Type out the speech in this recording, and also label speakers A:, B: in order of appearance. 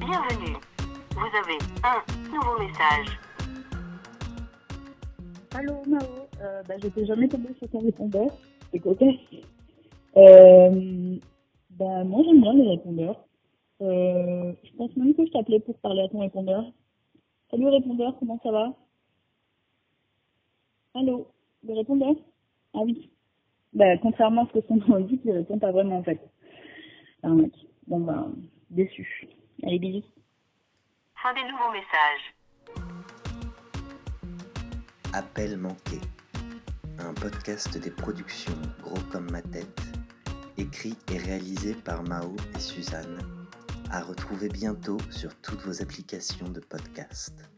A: Bienvenue. Vous avez un nouveau message.
B: Allô Mao, euh, bah, j'étais jamais tombée sur ton répondeur, c'est cocasse. Euh, bah, moi j'aime bien les répondeurs. Euh, je pense même que je t'appelais pour parler à ton répondeur. Salut répondeur, comment ça va? Allô, le répondeur? Ah oui. Bah, contrairement à ce que son nom dit, il répond pas vraiment en fait. Un mec. Bon bah, déçu. Allez, bisous.
A: Fin des nouveaux messages.
C: Appel manqué. Un podcast des productions Gros comme ma tête. Écrit et réalisé par Mao et Suzanne. À retrouver bientôt sur toutes vos applications de podcast.